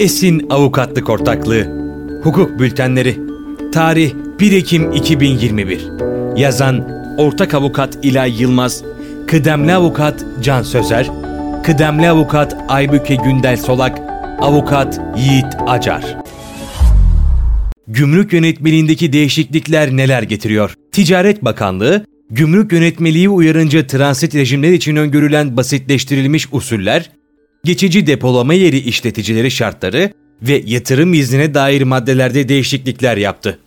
Esin Avukatlık Ortaklığı Hukuk Bültenleri Tarih 1 Ekim 2021 Yazan Ortak Avukat İlay Yılmaz Kıdemli Avukat Can Sözer Kıdemli Avukat Aybüke Gündel Solak Avukat Yiğit Acar Gümrük yönetmeliğindeki değişiklikler neler getiriyor? Ticaret Bakanlığı, gümrük yönetmeliği uyarınca transit rejimler için öngörülen basitleştirilmiş usuller, geçici depolama yeri işleticileri şartları ve yatırım iznine dair maddelerde değişiklikler yaptı.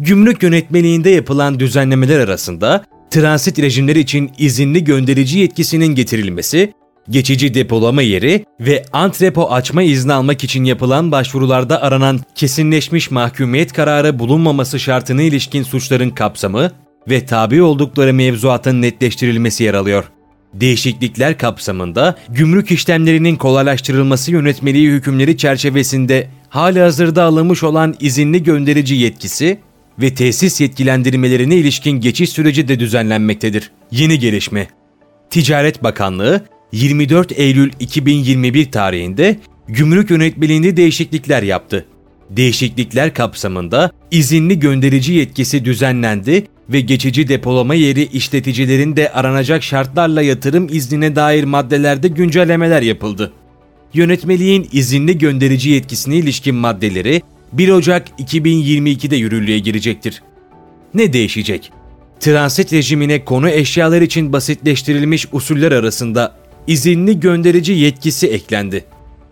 Gümrük yönetmeliğinde yapılan düzenlemeler arasında transit rejimler için izinli gönderici yetkisinin getirilmesi, geçici depolama yeri ve antrepo açma izni almak için yapılan başvurularda aranan kesinleşmiş mahkumiyet kararı bulunmaması şartına ilişkin suçların kapsamı ve tabi oldukları mevzuatın netleştirilmesi yer alıyor. Değişiklikler kapsamında gümrük işlemlerinin kolaylaştırılması yönetmeliği hükümleri çerçevesinde hali hazırda alınmış olan izinli gönderici yetkisi ve tesis yetkilendirmelerine ilişkin geçiş süreci de düzenlenmektedir. Yeni gelişme Ticaret Bakanlığı 24 Eylül 2021 tarihinde gümrük yönetmeliğinde değişiklikler yaptı. Değişiklikler kapsamında izinli gönderici yetkisi düzenlendi ve geçici depolama yeri işleticilerin de aranacak şartlarla yatırım iznine dair maddelerde güncellemeler yapıldı. Yönetmeliğin izinli gönderici yetkisine ilişkin maddeleri 1 Ocak 2022'de yürürlüğe girecektir. Ne değişecek? Transit rejimine konu eşyalar için basitleştirilmiş usuller arasında izinli gönderici yetkisi eklendi.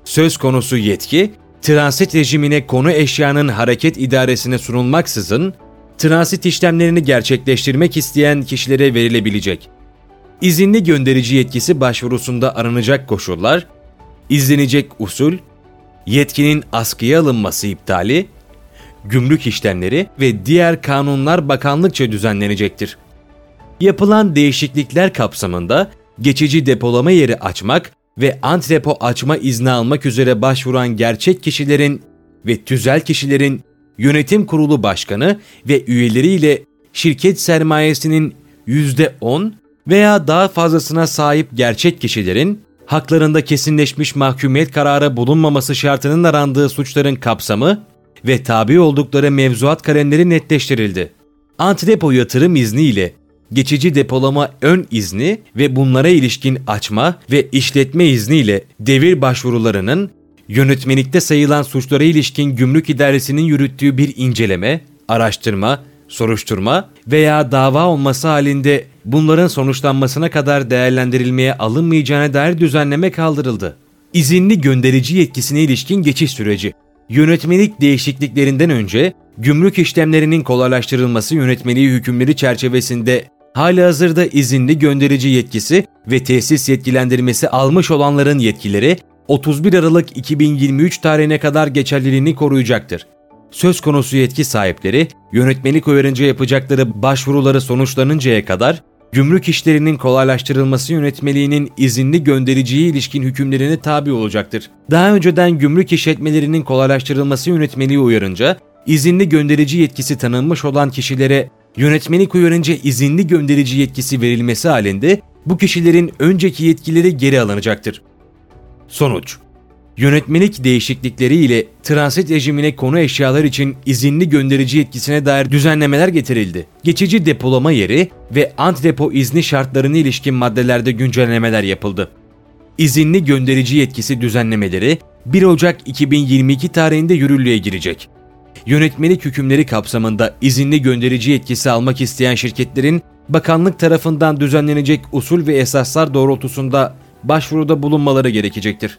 Söz konusu yetki, transit rejimine konu eşyanın hareket idaresine sunulmaksızın transit işlemlerini gerçekleştirmek isteyen kişilere verilebilecek. İzinli gönderici yetkisi başvurusunda aranacak koşullar, izlenecek usul, yetkinin askıya alınması iptali, gümrük işlemleri ve diğer kanunlar bakanlıkça düzenlenecektir. Yapılan değişiklikler kapsamında geçici depolama yeri açmak ve antrepo açma izni almak üzere başvuran gerçek kişilerin ve tüzel kişilerin yönetim kurulu başkanı ve üyeleriyle şirket sermayesinin %10 veya daha fazlasına sahip gerçek kişilerin haklarında kesinleşmiş mahkumiyet kararı bulunmaması şartının arandığı suçların kapsamı ve tabi oldukları mevzuat kalemleri netleştirildi. Antrepo yatırım izni ile geçici depolama ön izni ve bunlara ilişkin açma ve işletme izniyle devir başvurularının yönetmelikte sayılan suçlara ilişkin gümrük idaresinin yürüttüğü bir inceleme, araştırma, soruşturma veya dava olması halinde bunların sonuçlanmasına kadar değerlendirilmeye alınmayacağına dair düzenleme kaldırıldı. İzinli gönderici yetkisine ilişkin geçiş süreci Yönetmelik değişikliklerinden önce gümrük işlemlerinin kolaylaştırılması yönetmeliği hükümleri çerçevesinde hali hazırda izinli gönderici yetkisi ve tesis yetkilendirmesi almış olanların yetkileri 31 Aralık 2023 tarihine kadar geçerliliğini koruyacaktır. Söz konusu yetki sahipleri yönetmelik uyarınca yapacakları başvuruları sonuçlanıncaya kadar gümrük işlerinin kolaylaştırılması yönetmeliğinin izinli göndericiye ilişkin hükümlerine tabi olacaktır. Daha önceden gümrük işletmelerinin kolaylaştırılması yönetmeliği uyarınca izinli gönderici yetkisi tanınmış olan kişilere yönetmelik uyarınca izinli gönderici yetkisi verilmesi halinde bu kişilerin önceki yetkileri geri alınacaktır. Sonuç Yönetmelik değişiklikleri ile transit rejimine konu eşyalar için izinli gönderici yetkisine dair düzenlemeler getirildi. Geçici depolama yeri ve antdepo izni şartlarına ilişkin maddelerde güncellemeler yapıldı. İzinli gönderici yetkisi düzenlemeleri 1 Ocak 2022 tarihinde yürürlüğe girecek. Yönetmelik hükümleri kapsamında izinli gönderici yetkisi almak isteyen şirketlerin bakanlık tarafından düzenlenecek usul ve esaslar doğrultusunda başvuruda bulunmaları gerekecektir.